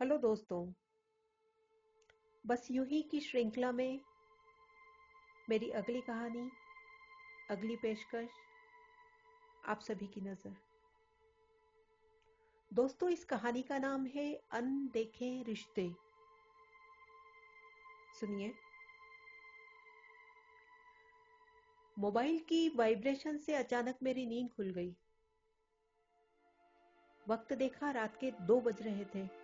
Hello दोस्तों, बस यूँ ही की श्रृंखला में मेरी अगली कहानी, अगली पेशकश, आप सभी की नज़र। दोस्तों, इस कहानी का नाम है अनदेखे रिश्ते। सुनिए। मोबाइल की वाइब्रेशन से अचानक मेरी नींद खुल गई। वक्त देखा, रात के दो बज रहे थे।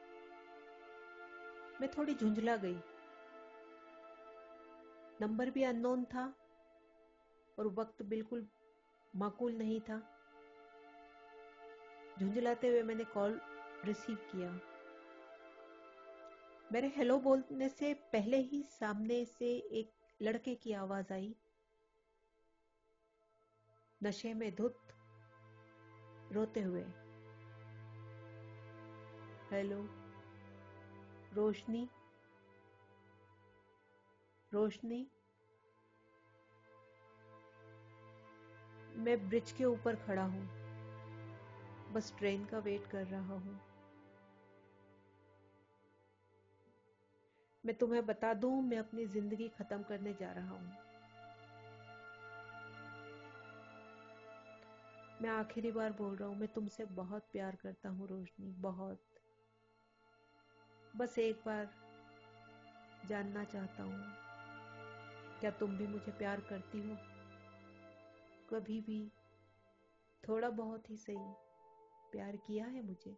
मैं थोड़ी झुंझला गई। नंबर भी अननोन था और वक्त बिल्कुल माकूल नहीं था। झुंझलाते हुए मैंने कॉल रिसीव किया। मेरे हेलो बोलने से पहले ही सामने से एक लड़के की आवाज़ आई। नशे में धुत रोते हुए। हेलो। रोशनी रोशनी। मैं ब्रिज के ऊपर खड़ा हूँ। बस ट्रेन का वेट कर रहा हूँ। मैं तुम्हें बता दूँ, मैं अपनी ज़िंदगी खत्म करने जा रहा हूँ। मैं आखिरी बार बोल रहा हूँ, मैं तुमसे बहुत प्यार करता हूँ रोशनी, बहुत। बस एक बार जानना चाहता हूँ। क्या तुम भी मुझे प्यार करती हो? कभी भी थोड़ा बहुत ही सही प्यार किया है मुझे।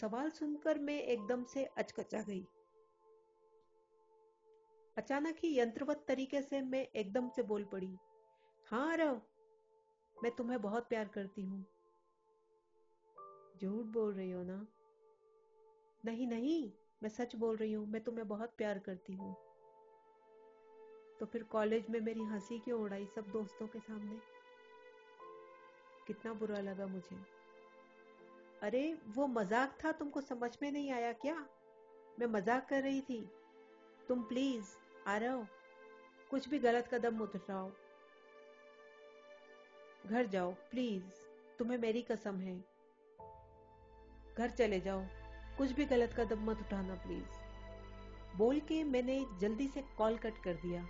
सवाल सुनकर मैं एकदम से अचकचा गई। अचानक ही यंत्रवत तरीके से मैं एकदम से बोल पड़ी हाँ रव, मैं तुम्हें बहुत प्यार करती हूँ। झूठ बोल रही हो ना? नहीं नहीं, मैं सच बोल रही हूँ, मैं तुम्हें बहुत प्यार करती हूँ। तो फिर कॉलेज में मेरी हँसी क्यों उड़ाई सब दोस्तों के सामने? कितना बुरा लगा मुझे। अरे, वो मज़ाक था, तुमको समझ में नहीं आया क्या? मैं मज़ाक कर रही थी। तुम प्लीज़ आ रहे कुछ भी गलत कदम मत उठाओ। घर जाओ प्लीज़ तुम्हें मेरी कसम है। घर चले जाओ। कुछ भी गलत कदम मत उठाना प्लीज़ बोल के मैंने जल्दी से कॉल कट कर दिया।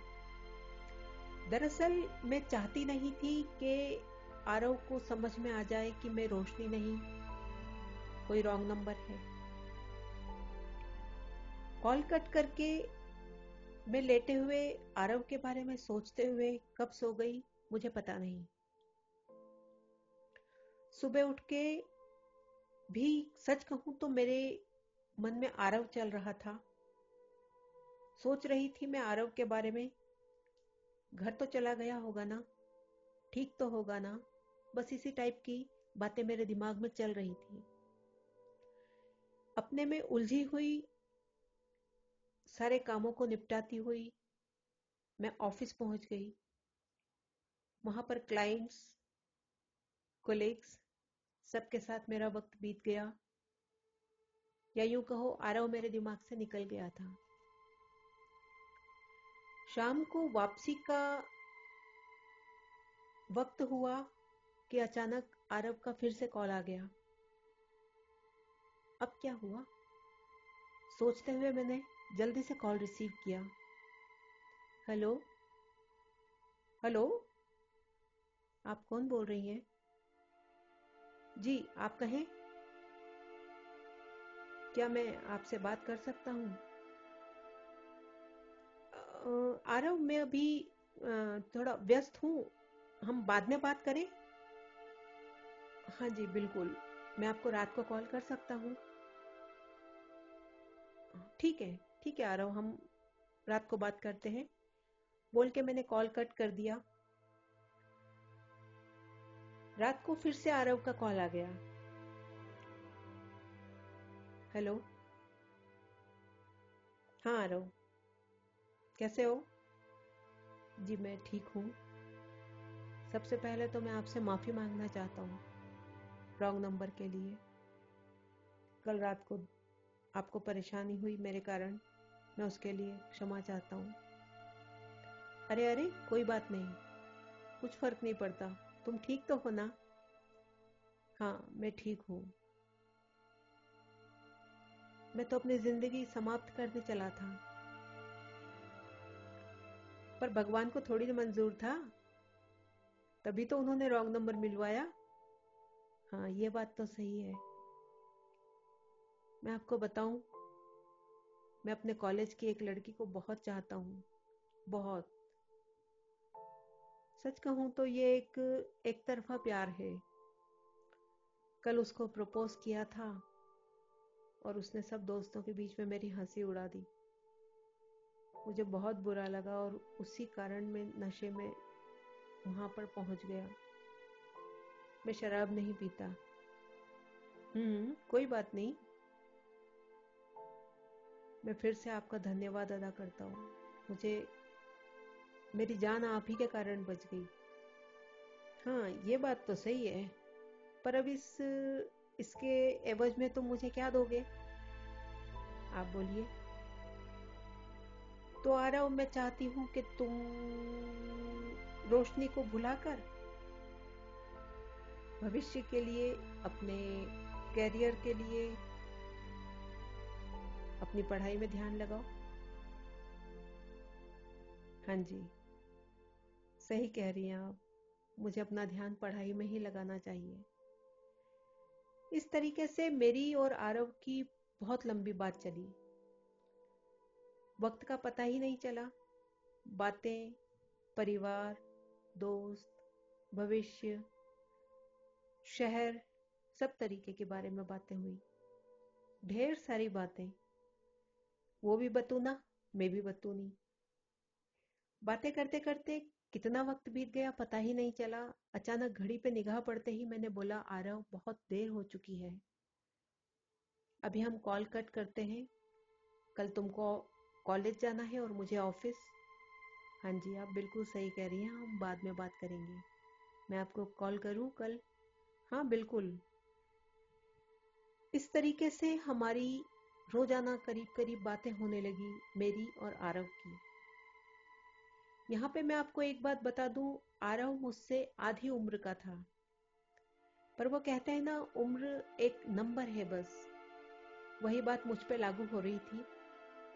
दरअसल, मैं चाहती नहीं थी कि आरव को समझ में आ जाए कि मैं रोशनी नहीं। कोई रॉन्ग नंबर है। कॉल कट करके मैं लेटे हुए आरव के बारे में सोचते हुए कब सो गई, मुझे पता नहीं। सुबह उठ के भी सच कहूँ तो मेरे मन में आरव चल रहा था। सोच रही थी मैं आरव के बारे में, घर तो चला गया होगा ना, ठीक तो होगा ना, बस इसी टाइप की बातें मेरे दिमाग में चल रही थी। अपने में उलझी हुई सारे कामों को निपटाती हुई मैं ऑफ़िस पहुँच गई। वहाँ पर क्लाइंट्स कोलेग्स सबके साथ मेरा वक्त बीत गया। या यूँ कहो आरव मेरे दिमाग से निकल गया था। शाम को वापसी का वक्त हुआ कि अचानक आरव का फिर से कॉल आ गया। अब क्या हुआ? सोचते हुए मैंने जल्दी से कॉल रिसीव किया। हेलो? हेलो? आप कौन बोल रही हैं? जी, आप कहें। क्या मैं आपसे बात कर सकता हूँ? आरव, मैं अभी थोड़ा व्यस्त हूँ। हम बाद में बात करें? हाँ जी, बिल्कुल। मैं आपको रात को कॉल कर सकता हूँ। ठीक है ठीक है आरव, हम रात को बात करते हैं। बोल के मैंने कॉल कट कर दिया। रात को फिर से आरव का कॉल आ गया। हेलो? हाँ आरव। कैसे हो? जी, मैं ठीक हूँ। सबसे पहले तो मैं आपसे माफ़ी मांगना चाहता हूँ रॉन्ग नंबर के लिए। कल रात को आपको परेशानी हुई मेरे कारण, मैं उसके लिए क्षमा चाहता हूँ। अरे अरे, कोई बात नहीं। कुछ फ़र्क नहीं पड़ता। तुम ठीक तो हो ना? हाँ मैं ठीक हूँ। मैं तो अपनी ज़िंदगी समाप्त करने चला था। पर भगवान को थोड़ी मंजूर था। तभी तो उन्होंने रॉन्ग नंबर मिलवाया। हाँ ये बात तो सही है। मैं आपको बताऊँ, मैं अपने कॉलेज की एक लड़की को बहुत चाहता हूँ। बहुत। सच कहूँ तो ये एक एक तरफा प्यार है। कल उसको प्रपोज किया था और उसने सब दोस्तों के बीच में मेरी हँसी उड़ा दी। मुझे बहुत बुरा लगा और उसी कारण मैं नशे में वहाँ पर पहुँच गया। मैं शराब नहीं पीता। हम्म कोई बात नहीं। मैं फिर से आपका धन्यवाद अदा करता हूँ। मुझे मेरी जान आप ही के कारण बच गई। हाँ ये बात तो सही है, पर अब इस, इसके एवज में तुम मुझे क्या दोगे? आप बोलिए। तो आ रहा हूँ मैं चाहती हूँ कि तुम रोशनी को भुलाकर भविष्य के लिए, अपने कैरियर के लिए, अपनी पढ़ाई में ध्यान लगाओ। हाँ जी। सही कह रही हैं आप। मुझे अपना ध्यान पढ़ाई में ही लगाना चाहिए। इस तरीके से मेरी और आरव की बहुत लंबी बात चली। वक्त का पता ही नहीं चला। बातें, परिवार, दोस्त, भविष्य, शहर, सब तरीके के बारे में बातें हुई। ढेर सारी बातें। वो भी बतूना, मैं भी बतूनी। बातें करते करते कितना वक्त बीत गया पता ही नहीं चला। अचानक घड़ी पे निगाह पड़ते ही मैंने बोला, आरव, बहुत देर हो चुकी है। अभी हम कॉल कट करते हैं। कल तुमको कॉलेज जाना है और मुझे ऑफ़िस। हाँ जी, आप बिल्कुल सही कह रही हैं। हम बाद में बात करेंगे। मैं आपको कॉल करूँ कल? हाँ बिल्कुल। इस तरीके से हमारी रोज़ाना करीब करीब बातें होने लगी मेरी और आरव की। यहाँ पे मैं आपको एक बात बता दूँ, आरव मुझसे आधी उम्र का था। पर वो कहते हैं ना, उम्र एक नंबर है बस। वही बात मुझ पे लागू हो रही थी,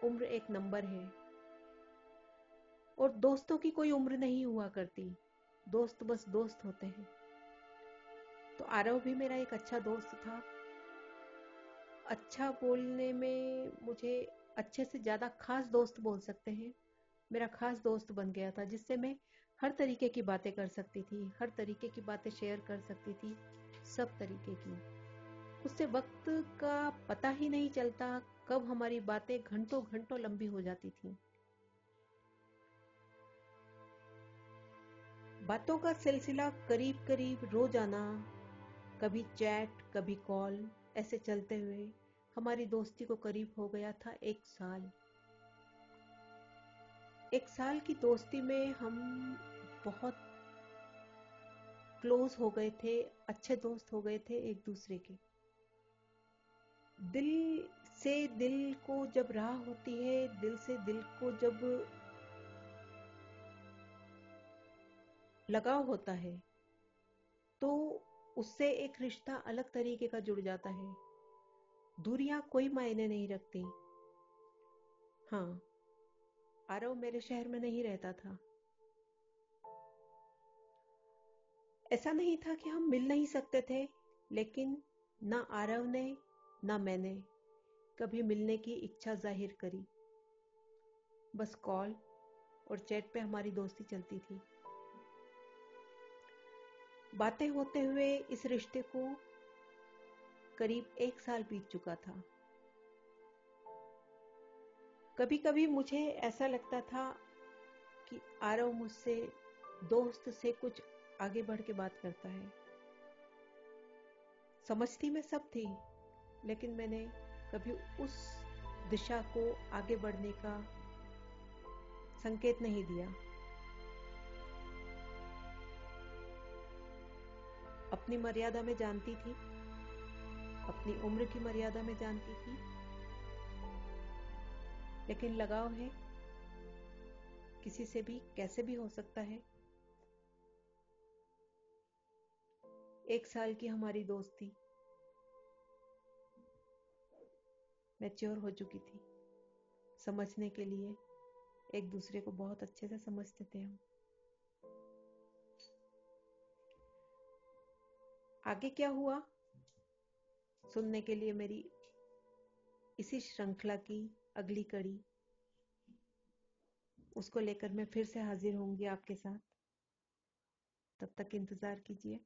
उम्र एक नंबर है। और दोस्तों की कोई उम्र नहीं हुआ करती, दोस्त बस दोस्त होते हैं। तो आरव भी मेरा एक अच्छा दोस्त था। अच्छा बोलने में मुझे अच्छे से ज़्यादा खास दोस्त बोल सकते हैं। मेरा खास दोस्त बन गया था, जिससे मैं हर तरीके की बातें कर सकती थी, हर तरीके की बातें शेयर कर सकती थी, सब तरीके की। उससे वक्त का पता ही नहीं चलता कब हमारी बातें घंटों घंटों लंबी हो जाती थी। बातों का सिलसिला करीब करीब रोज आना, कभी चैट, कभी कॉल, ऐसे चलते हुए हमारी दोस्ती को करीब हो गया था एक साल। एक साल की दोस्ती में हम बहुत क्लोज हो गए थे, अच्छे दोस्त हो गए थे एक दूसरे के। दिल से दिल को जब राह होती है, दिल से दिल को जब लगाव होता है तो उससे एक रिश्ता अलग तरीके का जुड़ जाता है। दूरियाँ कोई मायने नहीं रखती। हाँ आरव मेरे शहर में नहीं रहता था। ऐसा नहीं था कि हम मिल नहीं सकते थे, लेकिन ना आरव ने, ना मैंने कभी मिलने की इच्छा ज़ाहिर करी। बस कॉल और चैट पे हमारी दोस्ती चलती थी। बातें होते हुए इस रिश्ते को करीब एक साल बीत चुका था। कभी कभी मुझे ऐसा लगता था कि आरव मुझसे दोस्त से कुछ आगे बढ़ के बात करता है। समझती मैं सब थी, लेकिन मैंने कभी उस दिशा को आगे बढ़ने का संकेत नहीं दिया। अपनी मर्यादा में जानती थी, अपनी उम्र की मर्यादा में जानती थी लेकिन लगाव है। किसी से भी कैसे भी हो सकता है। एक साल की हमारी दोस्ती मैच्योर हो चुकी थी। समझने के लिए एक दूसरे को बहुत अच्छे से समझते थे हम। आगे क्या हुआ? सुनने के लिए मेरी इसी श्रृंखला की अगली कड़ी। उसको लेकर मैं फिर से हाजिर होंगी आपके साथ। तब तक इंतज़ार कीजिए।